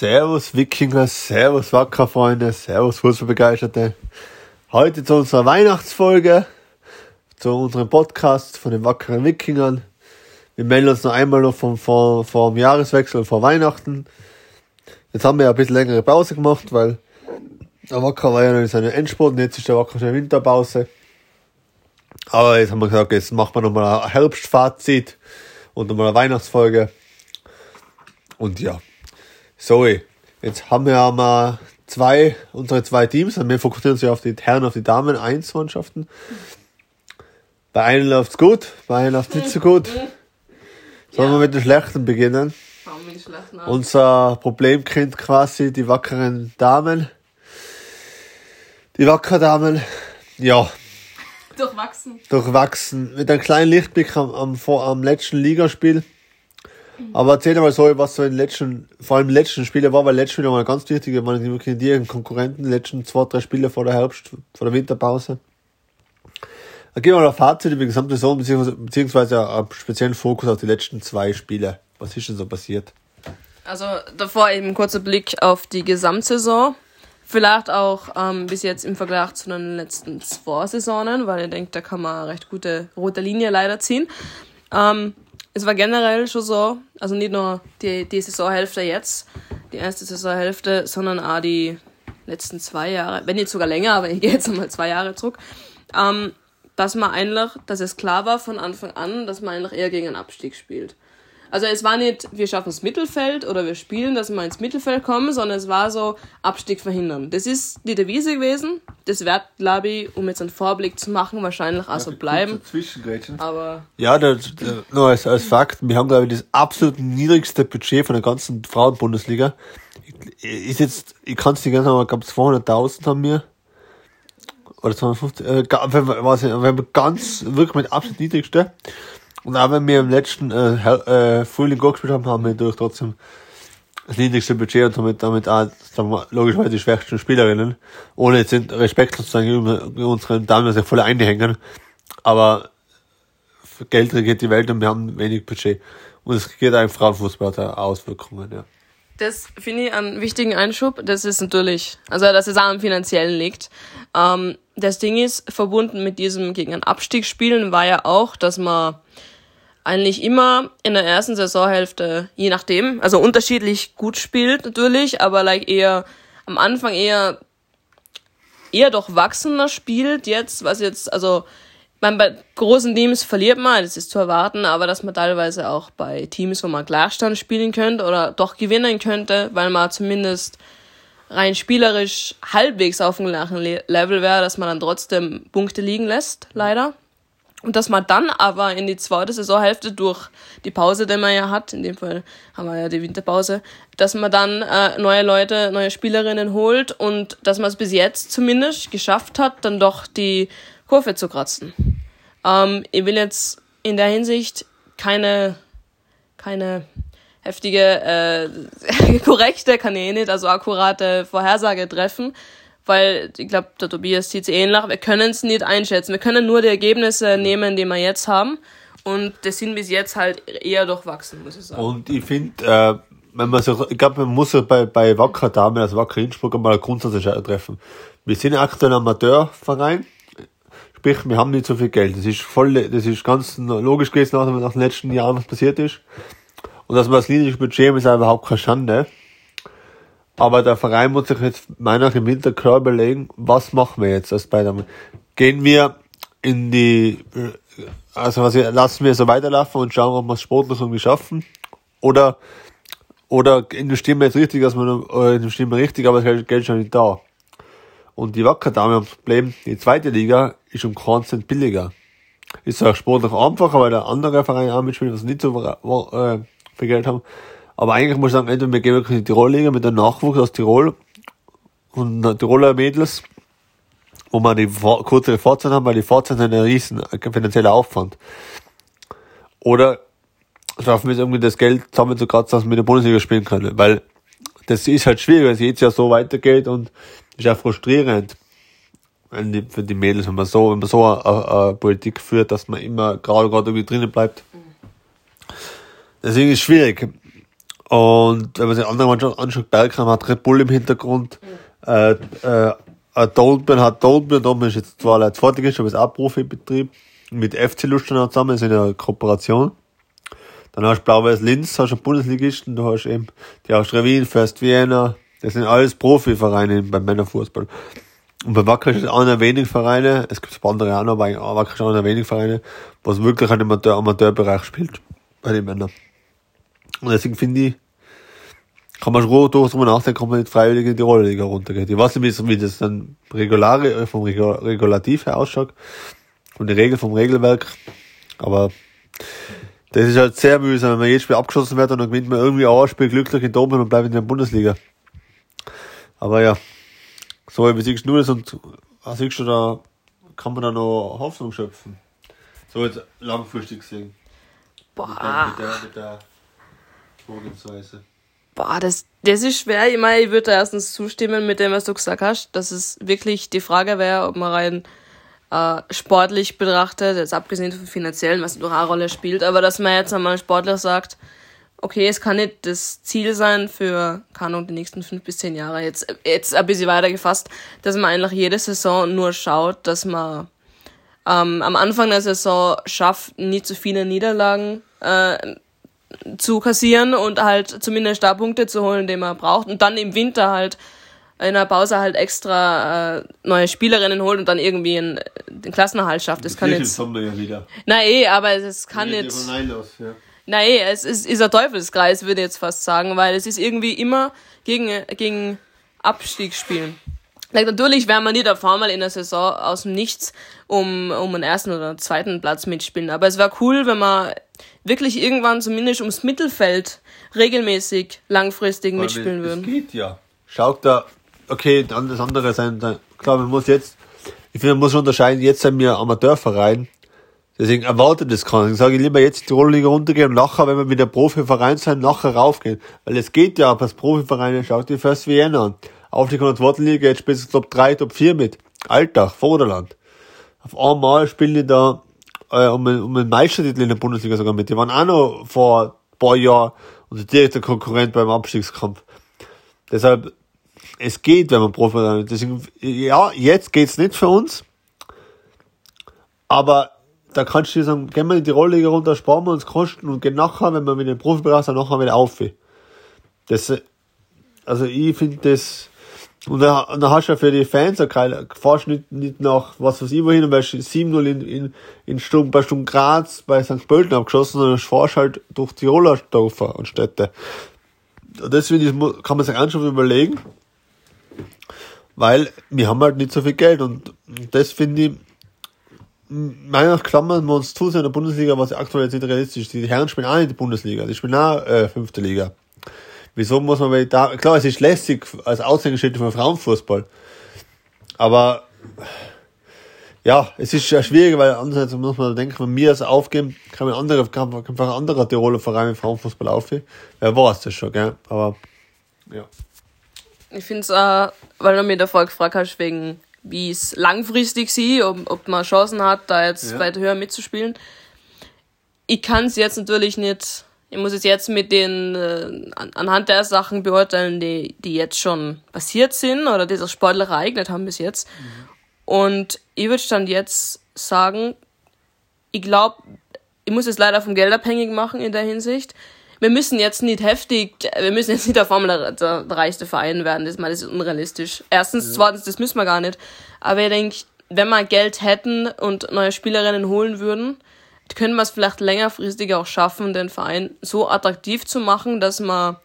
Servus Wikinger, Servus Wackerfreunde, Servus Fußballbegeisterte. Heute zu unserer Weihnachtsfolge, zu unserem Podcast von den wackeren Wikingern. Wir melden uns noch einmal noch vom, vor dem Jahreswechsel, vor Weihnachten. Jetzt haben wir ja ein bisschen längere Pause gemacht, weil der Wacker war ja noch in seiner Endspurt und jetzt ist der Wacker schon in Winterpause. Aber jetzt haben wir gesagt, jetzt machen wir nochmal ein Herbstfazit und nochmal eine Weihnachtsfolge. Und ja, so, jetzt haben wir ja mal zwei, unsere zwei Teams, und wir fokussieren uns ja auf die Herren, auf die Damen, eins Mannschaften. Bei einem läuft's gut, bei einem läuft's nicht so gut. Sollen ja. wir mit den Schlechten beginnen? Schlechten Unser Problemkind quasi, die wackeren Damen. Die wackeren Damen, ja. Durchwachsen. Durchwachsen. Mit einem kleinen Lichtblick am, am, am letzten Ligaspiel aber erzähl mal so, was so in den letzten, vor allem in letzten Spielen war, weil letztes Spiel war ganz wichtig, wir waren wirklich die Konkurrenten, die letzten zwei, drei Spiele vor der Herbst, vor der Winterpause. Da gehen wir mal auf Fazit über die gesamte Saison, beziehungsweise, einen speziellen Fokus auf die letzten zwei Spiele. Was ist denn so passiert? Also davor eben ein kurzer Blick auf die Gesamtsaison. Vielleicht auch ähm, bis jetzt im Vergleich zu den letzten zwei Saisonen, weil ich denke, da kann man eine recht gute rote Linie leider ziehen. Ähm, es war generell schon so, also nicht nur die, die Saisonhälfte jetzt, die erste Saisonhälfte, sondern auch die letzten zwei Jahre, wenn nicht sogar länger, aber ich gehe jetzt einmal zwei Jahre zurück, ähm, dass man eigentlich, dass es klar war von Anfang an, dass man eigentlich eher gegen einen Abstieg spielt. Also es war nicht, wir schaffen das Mittelfeld oder wir spielen, dass wir ins Mittelfeld kommen, sondern es war so Abstieg verhindern. Das ist die Devise gewesen. Das wird, glaube ich, um jetzt einen Vorblick zu machen, wahrscheinlich auch so bleiben. Aber ja, das, das, nur als, als Fakt, wir haben, glaube ich, das absolut niedrigste Budget von der ganzen Frauenbundesliga. Ist jetzt, ich kann es nicht ganz sagen, ich glaube 200.000 haben wir. Oder 250, äh, was, wir haben ganz, wirklich mit absolut niedrigste. Und auch wenn wir im letzten äh, äh, Frühling gut gespielt haben, haben wir durch trotzdem das niedrigste Budget und damit, damit auch, sagen wir, logischerweise die schwächsten Spielerinnen. Ohne jetzt respektlos zu sein gegenüber unseren Damen, dass sie voll einhängen. Aber Geld regiert die Welt und wir haben wenig Budget. Und es geht einfach Frauenfußball hat Auswirkungen, ja. Das finde ich einen wichtigen Einschub. Das ist natürlich, also dass es auch am Finanziellen liegt. Ähm, das Ding ist, verbunden mit diesem gegen einen Abstieg spielen war ja auch, dass man eigentlich immer in der ersten Saisonhälfte, je nachdem, also unterschiedlich gut spielt natürlich, aber like eher am Anfang eher eher doch wachsender spielt jetzt, was jetzt, also man bei großen Teams verliert man, das ist zu erwarten, aber dass man teilweise auch bei Teams, wo man Gleichstand spielen könnte oder doch gewinnen könnte, weil man zumindest rein spielerisch halbwegs auf dem gleichen Level wäre, dass man dann trotzdem Punkte liegen lässt, leider. Und dass man dann aber in die zweite Saisonhälfte durch die Pause, die man ja hat, in dem Fall haben wir ja die Winterpause, dass man dann äh, neue Leute, neue Spielerinnen holt und dass man es bis jetzt zumindest geschafft hat, dann doch die Kurve zu kratzen. Ähm, ich will jetzt in der Hinsicht keine, keine heftige, äh, korrekte, kann ich eh nicht, also akkurate Vorhersage treffen, weil ich glaube, der Tobias sieht es ähnlich. Wir können es nicht einschätzen. Wir können nur die Ergebnisse nehmen, die wir jetzt haben. Und das sind bis jetzt halt eher durchwachsen, muss ich sagen. Und ich finde, äh, wenn man so, ich glaube, man muss ja bei, bei Wacker Damen, also Wacker Innsbruck, mal eine Grundsatzentscheidung treffen. Wir sind aktuell ein Amateurverein. Sprich, wir haben nicht so viel Geld. Das ist voll, das ist ganz logisch gewesen, nach, nach den letzten Jahren, was passiert ist. Und dass wir das niedrige Budget haben, ist auch überhaupt keine Schande. Aber der Verein muss sich jetzt meiner im Winter klar überlegen, was machen wir jetzt als Spider-Man? Gehen wir in die, also was lassen wir so weiterlaufen und schauen, ob wir es sportlich irgendwie schaffen? Oder, oder investieren wir jetzt richtig, dass wir, oder investieren wir richtig, aber das Geld ist schon nicht da. Und die Wacker Dame haben das Problem, die zweite Liga ist um Cent billiger. Ist auch sportlich einfacher, weil der andere Verein auch mitspielt, was nicht so äh, viel Geld haben. Aber eigentlich muss ich sagen, entweder wir gehen wirklich in die Tirolliga mit dem Nachwuchs aus Tirol und Tiroler Mädels, wo man die kurze Fahrzeit haben, weil die Fahrzeit ein riesen finanzieller Aufwand. Oder schaffen wir es irgendwie das Geld zusammen zu kratzen, dass wir in der Bundesliga spielen können. Weil das ist halt schwierig, wenn es jetzt ja so weitergeht und ist ja frustrierend die, für die Mädels, wenn man so, wenn man so eine, Politik führt, dass man immer gerade gerade irgendwie drinnen bleibt. Deswegen ist es schwierig. Und wenn man sich andere Mannschaften anschaut, Bergheim hat Red Bull im Hintergrund, äh, äh, Dolben hat Dolben, Dolben ist jetzt zwar als Zweitligist, aber ist auch Profibetrieb, mit FC Lustenau zusammen, ist in einer Kooperation. Dann hast du Blau-Weiß Linz, hast du Bundesligisten, du hast eben die Austria Wien, First Vienna, das sind alles Profivereine beim Männerfußball. Und bei Wacker ist es einer der wenigen Vereine, es gibt ein paar andere auch noch, aber Wacker ist einer der wenigen Vereine, was wirklich an Amateur Amateurbereich spielt, bei den Männern. Und deswegen finde ich, kann man schon durch drüber nachdenken, ob man nicht freiwillig in die Rollliga runtergeht. Ich weiß nicht, wie das dann regulare, vom Regulativ her ausschaut, von der Regel, vom Regelwerk, aber das ist halt sehr mühsam, wenn man jedes Spiel abgeschossen wird und dann gewinnt man irgendwie auch ein Spiel glücklich in Dortmund und bleibt in der Bundesliga. Aber ja, so wie siehst du das und was siehst du da, kann man da noch Hoffnung schöpfen? So jetzt langfristig gesehen. Boah. Mit der, mit der Vorgehensweise. Boah, das, das ist schwer. Ich meine, ich würde da erstens zustimmen mit dem, was du gesagt hast, dass es wirklich die Frage wäre, ob man rein äh, sportlich betrachtet, jetzt abgesehen vom finanziellen, was durch eine Rolle spielt, aber dass man jetzt einmal Sportler sagt, okay, es kann nicht das Ziel sein für, keine Ahnung, die nächsten fünf bis zehn Jahre, jetzt, jetzt ein bisschen weiter gefasst, dass man eigentlich jede Saison nur schaut, dass man ähm, am Anfang der Saison schafft, nie zu viele Niederlagen äh, zu kassieren und halt zumindest da Punkte zu holen, die man braucht und dann im Winter halt in der Pause halt extra äh, neue Spielerinnen holt und dann irgendwie einen, den Klassenerhalt schafft. Das kann jetzt. Na eh, aber es kann. Los, ja. Na eh, es ist, ist ein Teufelskreis, würde ich jetzt fast sagen, weil es ist irgendwie immer gegen, gegen Abstieg spielen. Like, natürlich werden wir nicht auf einmal in der Saison aus dem Nichts um, um einen ersten oder zweiten Platz mitspielen. Aber es wäre cool, wenn wir wirklich irgendwann zumindest ums Mittelfeld regelmäßig langfristig Weil mitspielen würden. Das geht ja. Schaut da okay, dann das andere sein, klar, man muss jetzt, ich finde, man muss unterscheiden, jetzt sind wir Amateurverein, deswegen erwartet das keiner. Ich sage lieber jetzt die Rollliga runtergehen und nachher, wenn wir wieder Profiverein sein, nachher raufgehen. Weil es geht ja, als Profivereine, schaut die First Vienna an. Auf die Konrad-Liga, jetzt spielst du Top 3, Top 4 mit. Alltag, Vorderland. Auf einmal spielen die da äh, um, um einen Meistertitel in der Bundesliga sogar mit. Die waren auch noch vor ein paar Jahren unser direkter Konkurrent beim Abstiegskampf. Deshalb es geht, wenn man Profi Deswegen, ja, jetzt geht's nicht für uns. Aber da kannst du sagen, gehen wir in die Rollliga runter, sparen wir uns Kosten und gehen nachher, wenn wir mit dem Profibereich sind, nachher wieder auf. Das, also ich finde das, und dann, und dann hast du ja für die Fans auch keine, fahrst nicht, nicht nach, was weiß ich wohin, weil 7-0 in, in, in Stunden, bei Stunden Graz, bei St. Pölten abgeschossen, sondern fahrst halt durch Tiroler Dörfer und Städte. Und deswegen kann man sich anschauen und überlegen, weil wir haben halt nicht so viel Geld und das finde ich, meiner klammern wir uns zu sehr in der Bundesliga, was aktuell jetzt nicht realistisch ist. Die Herren spielen auch nicht die Bundesliga, die spielen auch äh, fünfte Liga. Wieso muss man da, klar, es ist lästig als Aushängeschild für Frauenfußball, aber ja, es ist ja schwierig, weil andererseits muss man denken, wenn wir es aufgeben, kann man andere, kann einfach ein anderer Tiroler Verein im Frauenfußball aufheben. Wer weiß das schon, gell? Aber, ja. Ich finde es auch, weil du mir davor gefragt hast, wegen wie es langfristig sie, ob, ob man Chancen hat, da jetzt ja. weiter höher mitzuspielen. Ich kann es jetzt natürlich nicht, ich muss es jetzt mit den, äh, anhand der Sachen beurteilen, die, die jetzt schon passiert sind oder die sich sportlich ereignet haben bis jetzt. Mhm. Und ich würde dann jetzt sagen, ich glaube, ich muss es leider vom Geld abhängig machen in der Hinsicht wir müssen jetzt nicht heftig, wir müssen jetzt nicht der, der, der reichste Verein werden, das, mal, das ist unrealistisch. Erstens, ja. zweitens, das müssen wir gar nicht. Aber ich denke, wenn wir Geld hätten und neue Spielerinnen holen würden, können wir es vielleicht längerfristig auch schaffen, den Verein so attraktiv zu machen, dass man,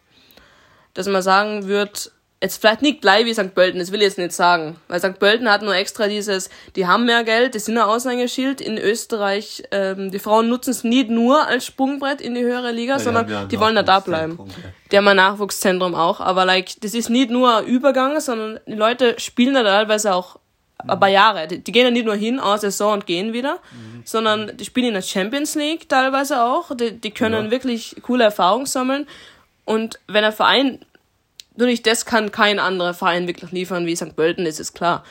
dass man sagen wird, jetzt vielleicht nicht gleich wie St. Pölten, das will ich jetzt nicht sagen. Weil St. Pölten hat nur extra dieses, die haben mehr Geld, die sind ein Aushängeschild. In Österreich, ähm, die Frauen nutzen es nicht nur als Sprungbrett in die höhere Liga, ja, sondern die, die wollen ja da bleiben. Okay. Die haben ein Nachwuchszentrum auch, aber like, das ist nicht nur ein Übergang, sondern die Leute spielen da teilweise auch ein paar Jahre. Die, die gehen ja nicht nur hin, aus Saison und gehen wieder, mhm. sondern die spielen in der Champions League teilweise auch. Die, die können ja. wirklich coole Erfahrungen sammeln. Und wenn ein Verein Natürlich, das kann kein anderer Verein wirklich liefern wie St. Pölten, ist klar.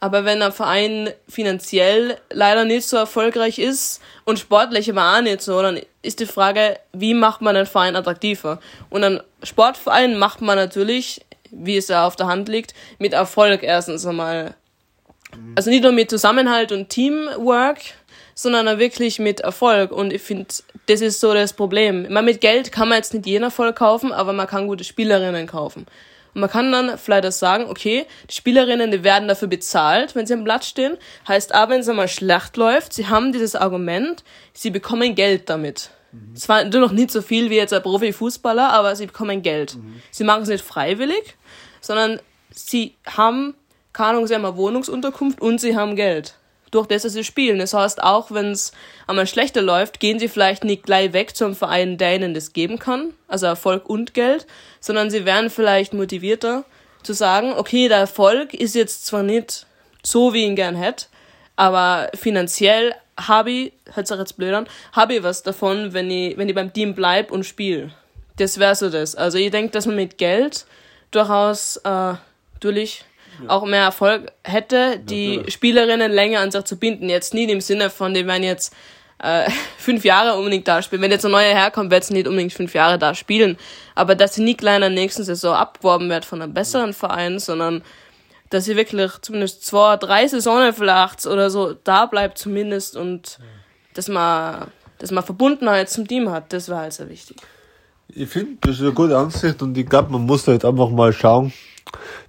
Aber wenn ein Verein finanziell leider nicht so erfolgreich ist und sportlich aber auch nicht so, dann ist die Frage, wie macht man einen Verein attraktiver? Und einen Sportverein macht man natürlich, wie es ja auf der Hand liegt, mit Erfolg erstens einmal. Also nicht nur mit Zusammenhalt und Teamwork, sondern auch wirklich mit Erfolg. Und ich finde, das ist so das Problem. Ich meine, mit Geld kann man jetzt nicht jeden Erfolg kaufen, aber man kann gute Spielerinnen kaufen. Und man kann dann vielleicht auch sagen, okay, die Spielerinnen, die werden dafür bezahlt, wenn sie am Blatt stehen. Heißt aber, wenn es einmal schlecht läuft, sie haben dieses Argument, sie bekommen Geld damit. Mhm. Zwar noch nicht so viel wie jetzt ein Profifußballer, aber sie bekommen Geld. Mhm. Sie machen es nicht freiwillig, sondern sie haben, keine Ahnung, sie haben eine Wohnungsunterkunft und sie haben Geld durch das, dass sie spielen. Das heißt, auch wenn es einmal schlechter läuft, gehen sie vielleicht nicht gleich weg zum Verein, der ihnen das geben kann, also Erfolg und Geld, sondern sie werden vielleicht motivierter zu sagen, okay, der Erfolg ist jetzt zwar nicht so, wie ich ihn gern hätte, aber finanziell habe ich, hört sich jetzt blöd an, habe ich was davon, wenn ich, wenn ich beim Team bleib und spiele. Das wäre so das. Also ich denke, dass man mit Geld durchaus äh, natürlich auch mehr Erfolg hätte, die ja, Spielerinnen länger an sich zu binden. Jetzt nicht im Sinne von, die werden jetzt äh, fünf Jahre unbedingt da spielen. Wenn jetzt ein neuer herkommt, wird sie nicht unbedingt fünf Jahre da spielen. Aber dass sie nicht gleich in der nächsten Saison abgeworben wird von einem besseren Verein, sondern dass sie wirklich zumindest zwei, drei Saisonen vielleicht oder so da bleibt zumindest und ja. dass man, dass man Verbundenheit zum Team hat, das war halt sehr wichtig. Ich finde, das ist eine gute Ansicht und ich glaube, man muss da jetzt einfach mal schauen,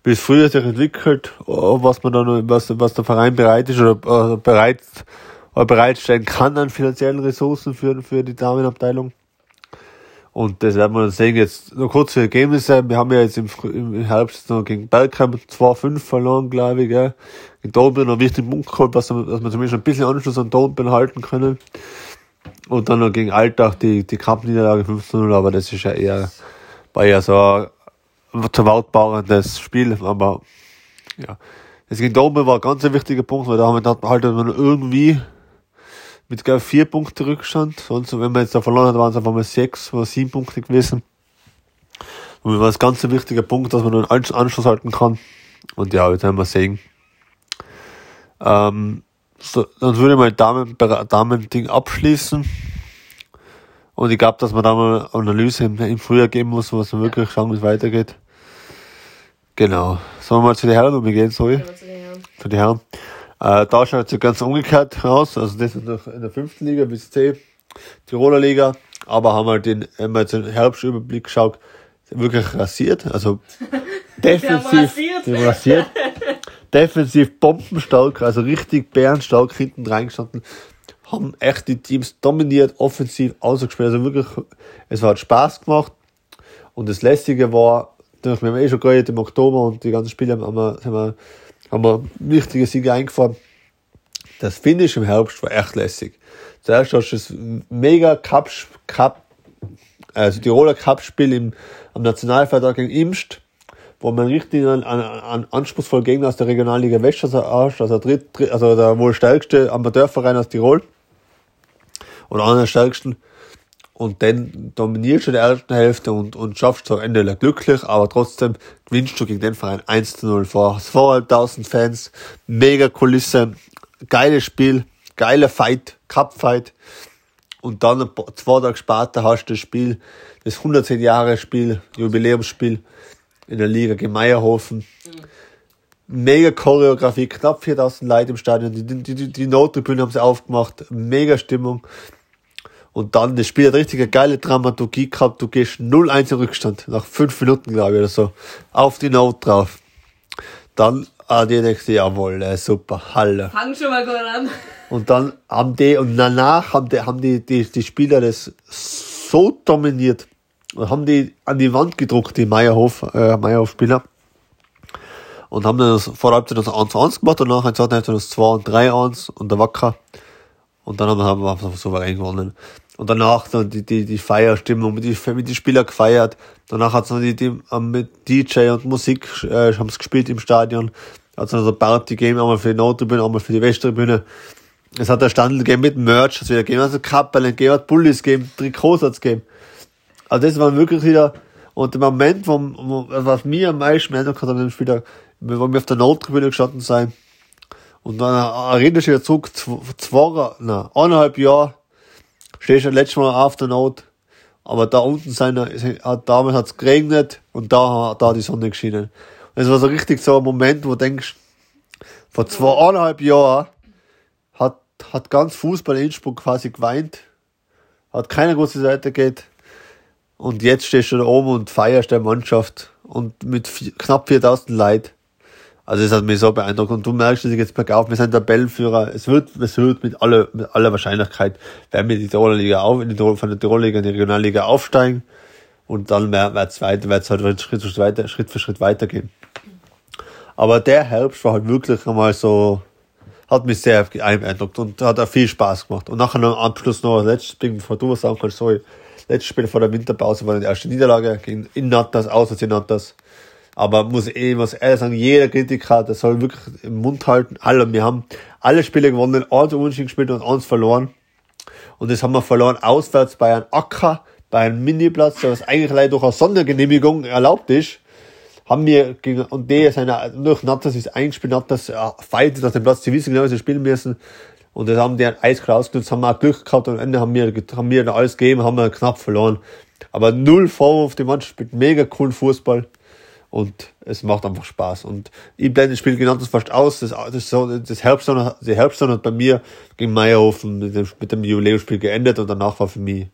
wie es früher sich entwickelt, was man dann, was, was der Verein bereit ist oder, äh, bereit, oder bereitstellen kann an finanziellen Ressourcen für, für die Damenabteilung. Und das werden wir dann sehen. Jetzt nur kurze Ergebnisse. Wir haben ja jetzt im, im Herbst noch gegen Bergheim 2-5 verloren, glaube ich. Gell. In Dornbirn noch wichtig Punkt geholt, dass, dass wir zumindest ein bisschen Anschluss an Dornbirn halten können. Und dann noch gegen Alltag die, die Cup-Niederlage 15-0, aber das ist ja eher, war ja so zu verlautbarendes Spiel, aber ja. Es gegen Dortmund war ein ganz wichtiger Punkt, weil da haben wir halt irgendwie mit glaub, vier Punkte Rückstand. Sonst, wenn man jetzt da verloren hat, waren es einfach mal sechs oder sieben Punkte gewesen. Und das war ein ganz wichtiger Punkt, dass man nur einen Anschluss halten kann. Und ja, jetzt werden wir sehen. Ähm, so, dann würde ich mal Damen, Damen-Ding abschließen. Und ich glaube, dass man da mal Analyse im, im Frühjahr geben muss, was man wirklich schauen, wie es weitergeht. Genau. Sollen wir mal zu den Herren umgehen, sorry? Ja, zu den Herren. Zu den Herren. Äh, da schaut es ganz umgekehrt aus. Also das ist noch in der fünften Liga bis C, Tiroler Liga. Aber haben halt den, wenn man jetzt den Herbstüberblick schaut, wirklich rasiert. Also defensiv, rasiert. defensiv bombenstark, also richtig bärenstark hinten reingestanden. Haben echt die Teams dominiert, offensiv ausgespielt. Also wirklich, es hat Spaß gemacht. Und das Lästige war, wir haben eh schon geredet im Oktober und die ganzen Spiele haben wir, haben wir, haben wir wichtige Siege eingefahren. Das Finish im Herbst war echt lässig. Zuerst hast du das mega Cup, Cup also Tiroler Cup-Spiel am Nationalfeiertag gegen Imst, wo man richtig einen, einen, einen anspruchsvollen Gegner aus der Regionalliga West also, also, also der wohl stärkste Amateurverein aus Tirol. Oder einer der stärksten und dann dominierst du die erste Hälfte und, und schaffst am Ende glücklich, aber trotzdem gewinnst du gegen den Verein 1 zu 0 vor 2.500 Fans, mega Kulisse, geiles Spiel, geiler Fight, Cup-Fight und dann zwei Tage später hast du das Spiel, das 110 Jahre Spiel, Jubiläumsspiel in der Liga gegen Meierhofen. Mega Choreografie, knapp 4000 Leute im Stadion, die, die, die, die Nottribüne haben sie aufgemacht, mega Stimmung. Und dann, das Spiel hat richtig eine geile Dramaturgie gehabt. Du gehst 0-1 in Rückstand. Nach fünf Minuten, glaube ich, oder so. Auf die Note drauf. Dann, ah, die denkst du, jawohl, äh, super, Halle. Fang schon mal gut an. Und dann haben die, und danach haben die, haben die, die, die Spieler das so dominiert. Und haben die an die Wand gedruckt, die Meierhof, äh, Meierhof-Spieler. Und haben dann das, vor der Halbzeit das 1-1 gemacht und nachher das 2 und 3-1 und der Wacker. Und dann haben wir, haben wir einfach souverän gewonnen. Und danach dann die, die, die Feierstimmung, mit die, mit die Spieler gefeiert. Danach hat's noch die, die ähm, mit DJ und Musik, äh, haben's gespielt im Stadion. Hat's noch so Party gegeben, einmal für die Nordtribüne, einmal für die Westtribüne. Es hat der Standel gegeben mit Merch, es wieder gegeben, also Kappeln gegeben, hat Bullis gegeben, Trikots hat's gegeben. Also das war wirklich wieder, und der Moment, wo, wo was mir am meisten Eindruck hat an dem Spiel, wo wir auf der Nordtribüne gestanden sein, Und dann erinnerst du dich zurück, zwei, na, eineinhalb Jahre, stehst du letztes Mal auf der Not, aber da unten seine, hat, damals hat's geregnet und da, da die Sonne geschienen. Und es war so richtig so ein Moment, wo du denkst, vor zweieinhalb Jahren hat, hat ganz Fußball in Innsbruck quasi geweint, hat keine große Seite geht, und jetzt stehst du da oben und feierst der Mannschaft und mit knapp 4000 Leid. Also es hat mich so beeindruckt und du merkst, dass ich jetzt bergauf, wir sind Tabellenführer. Es wird, es wird mit aller, mit aller Wahrscheinlichchkeit, werden wir die Tiroler Liga auf, in die Tirol, von der Tiroler Liga in die Regionalliga aufsteigen und dann wird es weiter, wird es halt Schritt für Schritt Schritt für Schritt weitergehen. Aber der Herbst war halt wirklich einmal so, hat mich sehr beeindruckt und hat auch viel Spaß gemacht. Und nachher noch am Abschluss noch letztes Ding, bevor du was sagen kannst, sorry, letztes Spiel vor der Winterpause war die erste Niederlage gegen in Natas, außer in Natas. Aber muss eh was ehrlich sagen, jeder Kritiker, der soll wirklich im Mund halten. Alle, wir haben alle Spiele gewonnen, eins unentschieden gespielt und eins verloren. Und das haben wir verloren auswärts bei einem Acker, bei einem Miniplatz, der was eigentlich leider durch eine Sondergenehmigung erlaubt ist. Haben wir gegen, und die sind durch Natas ist eingespielt, Natas äh, feiert auf dem Platz, sie wissen genau, wie sie spielen müssen. Und das haben die ein eiskalt ausgenutzt, haben wir auch Glück gehabt und am Ende haben wir, haben wir alles gegeben, haben wir knapp verloren. Aber null Vorwurf, die Mannschaft spielt mega coolen Fußball und es macht einfach Spaß. Und ich blende das Spiel genannt das fast aus. Das, das, so, das Herbstsonne, die Herbstsonne hat bei mir gegen Meierhofen mit dem, mit dem Jubiläumsspiel geendet und danach war für mich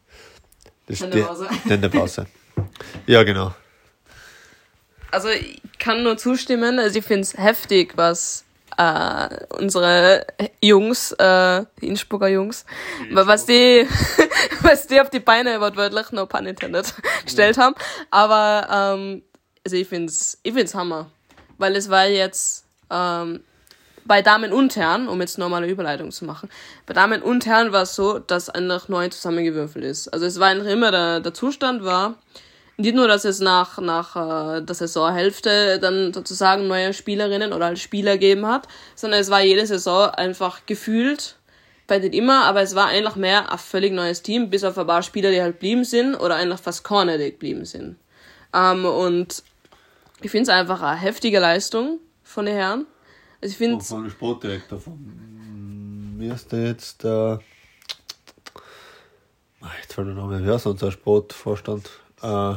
das Ende Pause. Ende Pause. ja, genau. Also ich kann nur zustimmen. Also ich finde es heftig, was äh, unsere Jungs, äh, die Innsbrucker Jungs, Innsbruck. was die, was die auf die Beine wortwörtlich, no pun intended, gestellt haben. Aber ähm, also ich find's, ich find's Hammer. Weil es war jetzt ähm, bei Damen und Herren, um jetzt nochmal eine Überleitung zu machen, bei Damen und Herren war es so, dass einfach neu zusammengewürfelt ist. Also es war einfach immer der, der Zustand war, nicht nur, dass es nach, nach äh, der Saisonhälfte dann sozusagen neue Spielerinnen oder Spieler gegeben hat, sondern es war jede Saison einfach gefühlt, bei den immer, aber es war einfach mehr ein völlig neues Team, bis auf ein paar Spieler, die halt blieben sind oder einfach fast keine, die geblieben sind. Ähm, und ich finde es einfach eine heftige Leistung von den Herren. Also ich finde. Von dem Sportdirektor, von mir ist der jetzt der. Jetzt fällt der Name, wer ist unser Sportvorstand? Äh,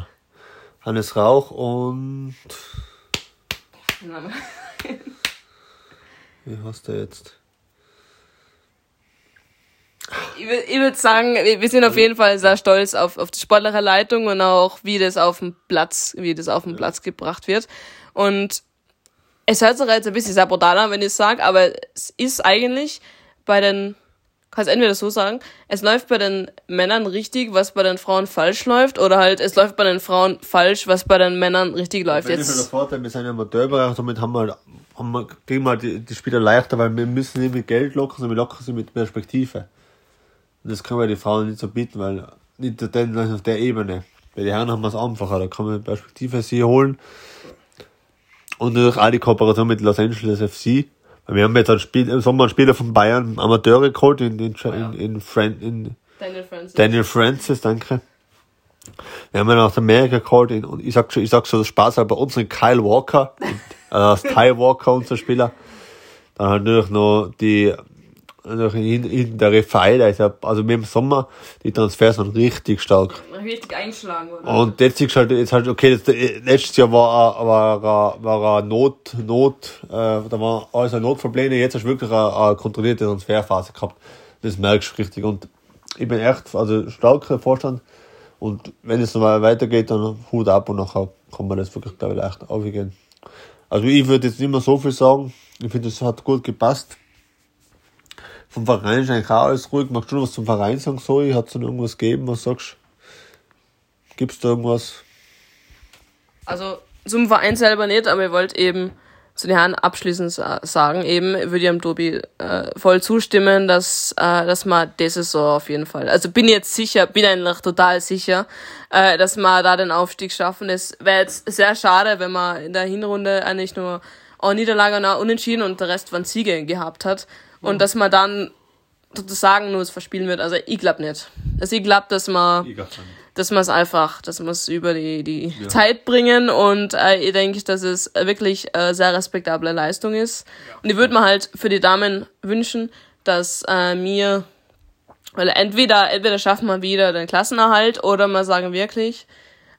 Hannes Rauch und. Wie heißt der jetzt? Ich würde würd sagen, wir sind auf jeden Fall sehr stolz auf, auf die sportliche Leitung und auch wie das auf dem Platz, wie das auf den Platz gebracht wird. Und es hört sich jetzt ein bisschen sehr brutal an, wenn ich es sage, aber es ist eigentlich bei den kannst entweder so sagen, es läuft bei den Männern richtig, was bei den Frauen falsch läuft, oder halt es läuft bei den Frauen falsch, was bei den Männern richtig läuft. Jetzt ist der Vorteil, wir sind ja Amateurbereich, somit haben wir, haben wir, kriegen wir die, die Spieler leichter, weil wir müssen nicht mit Geld lockern, sondern wir lockern sie mit Perspektive. Und das können wir die Frauen nicht so bieten, weil nicht auf der Ebene. Bei den Herren haben wir es einfacher, da kann man Perspektive sie holen. Und natürlich auch die Kooperation mit Los Angeles FC wir haben jetzt ein Spiel, im Sommer einen Spieler von Bayern, Amateure geholt, in, in, in, in, Fran in Daniel Francis. Daniel Francis, danke. Wir haben ihn aus Amerika geholt, und ich sag schon, ich sag so Spaß, aber unseren Kyle Walker, äh, Kyle Walker, unser Spieler. Dann halt natürlich noch die in der Refile, also, also mit dem Sommer, die Transfers sind richtig stark. Richtig eingeschlagen, oder? Und jetzt ist halt, jetzt halt, okay, das, letztes Jahr war, war, war, war eine Not, Not, äh, da war alles Notverpläne, jetzt hast du wirklich eine, eine kontrollierte Transferphase gehabt. Das merkst du richtig. Und ich bin echt, also starker Vorstand. Und wenn es noch weitergeht, dann Hut ab und nachher kann man das wirklich, glaube ich, leicht aufgehen. Also ich würde jetzt nicht mehr so viel sagen. Ich finde, es hat gut gepasst vom Verein ist eigentlich auch alles ruhig. Magst du noch was zum Verein sagen, Zoe? Hat es noch irgendwas gegeben, was sagst Gibt es da irgendwas? Also zum Verein selber nicht, aber ich wollte eben zu den Herren abschließend sagen, eben würde ich am Tobi äh, voll zustimmen, dass, äh, dass man das Saison auf jeden Fall, also bin jetzt sicher, bin eigentlich total sicher, äh, dass man da den Aufstieg schaffen. Es wäre jetzt sehr schade, wenn man in der Hinrunde eigentlich nur eine Niederlage und Unentschieden und der Rest waren Siege gehabt hat und dass man dann sozusagen nur es verspielen wird. Also ich glaube nicht. Also ich glaube, dass man dass man es einfach, dass man es über die, die ja. Zeit bringen und äh, ich denke, dass es wirklich äh, sehr respektable Leistung ist. Ja. Und ich würde mir halt für die Damen wünschen, dass äh, mir, weil entweder, entweder schaffen wir wieder den Klassenerhalt oder wir sagen wirklich,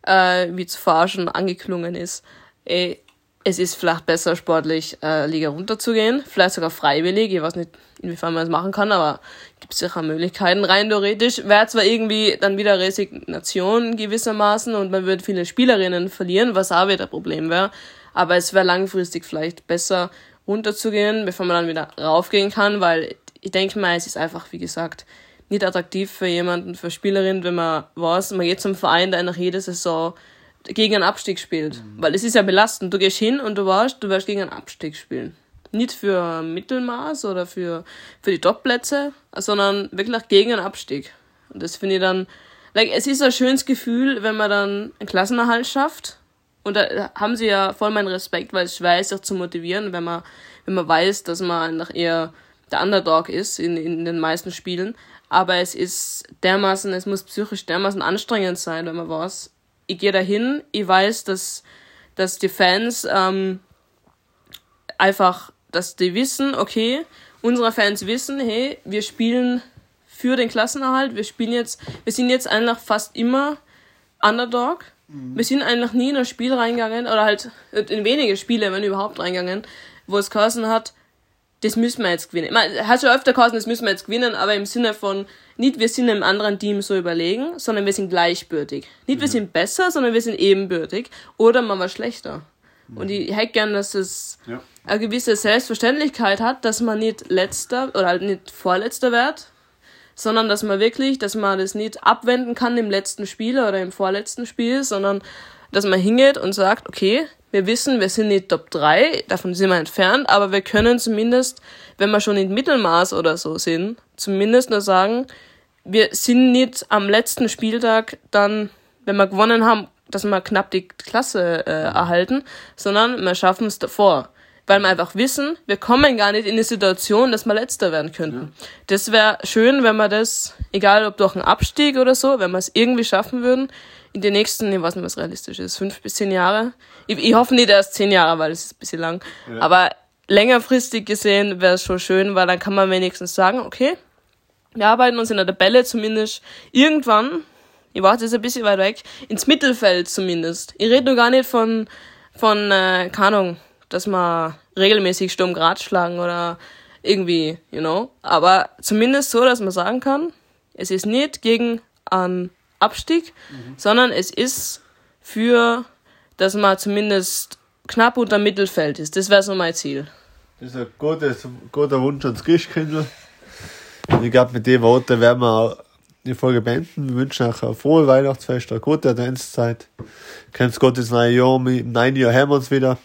äh, wie zuvor schon angeklungen ist, ey, es ist vielleicht besser, sportlich äh, Liga runterzugehen, vielleicht sogar freiwillig, ich weiß nicht, inwiefern man das machen kann, aber gibt sicher Möglichkeiten. Rein theoretisch wäre zwar irgendwie dann wieder Resignation gewissermaßen und man würde viele Spielerinnen verlieren, was auch wieder ein Problem wäre, aber es wäre langfristig vielleicht besser runterzugehen, bevor man dann wieder raufgehen kann, weil ich denke mal, es ist einfach, wie gesagt, nicht attraktiv für jemanden, für Spielerinnen, wenn man weiß, man geht zum Verein, der nach jeder Saison gegen einen Abstieg spielt. Mhm. Weil es ist ja belastend. Du gehst hin und du weißt, du wirst gegen einen Abstieg spielen. Nicht für Mittelmaß oder für, für die Topplätze, sondern wirklich gegen einen Abstieg. Und das finde ich dann, like, es ist ein schönes Gefühl, wenn man dann einen Klassenerhalt schafft. Und da haben sie ja voll meinen Respekt, weil es schwer ist, sich zu motivieren, wenn man, wenn man weiß, dass man nach eher der Underdog ist in, in den meisten Spielen. Aber es ist dermaßen, es muss psychisch dermaßen anstrengend sein, wenn man weiß, ich gehe dahin, ich weiß, dass, dass die Fans ähm, einfach, dass die wissen, okay, unsere Fans wissen, hey, wir spielen für den Klassenerhalt, wir spielen jetzt, wir sind jetzt eigentlich fast immer Underdog. Mhm. Wir sind eigentlich nie in ein Spiel reingegangen, oder halt in wenige Spiele, wenn überhaupt reingegangen, wo es geheißen hat, das müssen wir jetzt gewinnen. Meine, hat schon öfter geheißen, das müssen wir jetzt gewinnen, aber im Sinne von, nicht wir sind einem anderen Team so überlegen, sondern wir sind gleichbürtig. Nicht wir mhm. sind besser, sondern wir sind ebenbürtig. Oder man war schlechter. Mhm. Und ich hätte gern, dass es ja. eine gewisse Selbstverständlichkeit hat, dass man nicht letzter oder halt nicht vorletzter wird, sondern dass man wirklich, dass man das nicht abwenden kann im letzten Spiel oder im vorletzten Spiel, sondern dass man hingeht und sagt, okay, wir wissen, wir sind nicht Top 3, davon sind wir entfernt, aber wir können zumindest, wenn wir schon in Mittelmaß oder so sind, zumindest nur sagen, wir sind nicht am letzten Spieltag dann, wenn wir gewonnen haben, dass wir knapp die Klasse äh, erhalten, sondern wir schaffen es davor. Weil wir einfach wissen, wir kommen gar nicht in die Situation, dass wir letzter werden könnten. Ja. Das wäre schön, wenn wir das, egal ob durch einen Abstieg oder so, wenn wir es irgendwie schaffen würden, in den nächsten, ich weiß nicht, was realistisch ist, fünf bis zehn Jahre. Ich, ich hoffe nicht erst zehn Jahre, weil es ist ein bisschen lang. Ja. Aber längerfristig gesehen wäre es schon schön, weil dann kann man wenigstens sagen, okay, wir arbeiten uns in der Tabelle zumindest irgendwann, ich warte jetzt ein bisschen weit weg, ins Mittelfeld zumindest. Ich rede nur gar nicht von, von, äh, Ahnung, dass wir regelmäßig Sturm Graz schlagen oder irgendwie, you know. Aber zumindest so, dass man sagen kann, es ist nicht gegen einen Abstieg, mhm. sondern es ist für, dass man zumindest knapp unter Mittelfeld ist. Das wäre so mein Ziel. Das ist ein guter, guter Wunsch ans Christkindl. Ich glaube, mit den Worten werden wir die Folge beenden. Wir wünschen euch ein frohe Weihnachtsfest, eine gute Adventszeit. Kennst Gott das neue Jahr, im neuen Jahr hören wir uns wieder.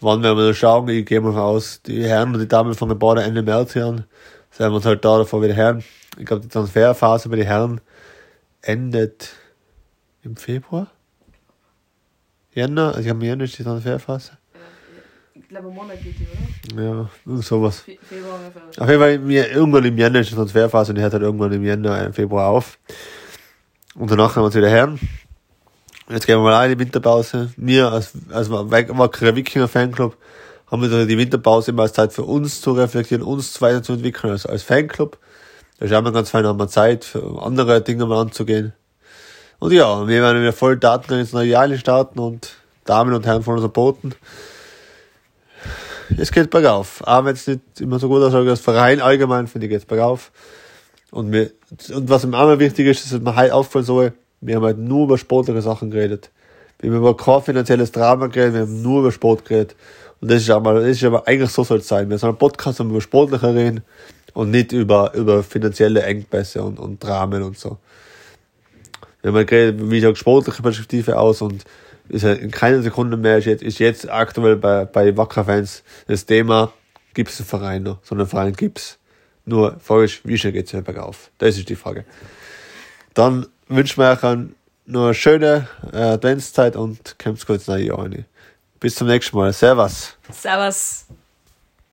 Wann werden wir noch schauen? Ich gehe mal aus, die Herren und die Damen von der Bade Ende März hören. Sollen wir uns halt da davor wieder hören. Ich glaube, die Transferphase bei den Herren endet im Februar? Jänner? Also ich habe mir Jänner ist die Transferphase. Ich glaube, im Monat geht die, oder? Ja, sowas. Fe Februar ungefähr. Auf jeden Fall, mir, irgendwann im Jänner ist die Transferphase und die hört halt irgendwann im Jänner, äh, Februar auf. Und danach haben wir uns wieder her. Jetzt gehen wir mal in die Winterpause. Wir als, als wackerer Wikinger Fanclub haben wir die Winterpause immer als Zeit für uns zu reflektieren, uns weiterzuentwickeln als, als Fanclub. Da ist auch mal ganz fein, haben wir Zeit, andere Dinge mal anzugehen. Und ja, wir werden wieder voll Daten ins neue Jahr starten und Damen und Herren von uns Boten. Es geht bergauf. Auch wenn es nicht immer so gut ausschaut, als Verein allgemein, finde ich, geht es bergauf. Und, wir, und was mir auch mal wichtig ist, ist, dass man halt auffallen soll, wir haben halt nur über sportliche Sachen geredet. Wir haben über kein finanzielles Drama geredet, wir haben nur über Sport geredet. Und das ist aber, das ist aber eigentlich so soll es sein. Wir sollen einen Podcast um über Sportliche reden und nicht über, über finanzielle Engpässe und, und Dramen und so. Haben halt geredet, wie schaut sportliche Perspektive aus und ist in keiner Sekunde mehr ist jetzt, ist jetzt aktuell bei, bei Wacker-Fans das Thema, gibt es einen Verein noch? So einen Verein gibt's. Nur, Frage ist, wie schnell geht's wieder bergauf? Das ist die Frage. Dann wünschen wir euch nur eine schöne äh, Adventszeit und kommt kurz nach Jahr Bis zum nächsten Mal. Servus. Servus.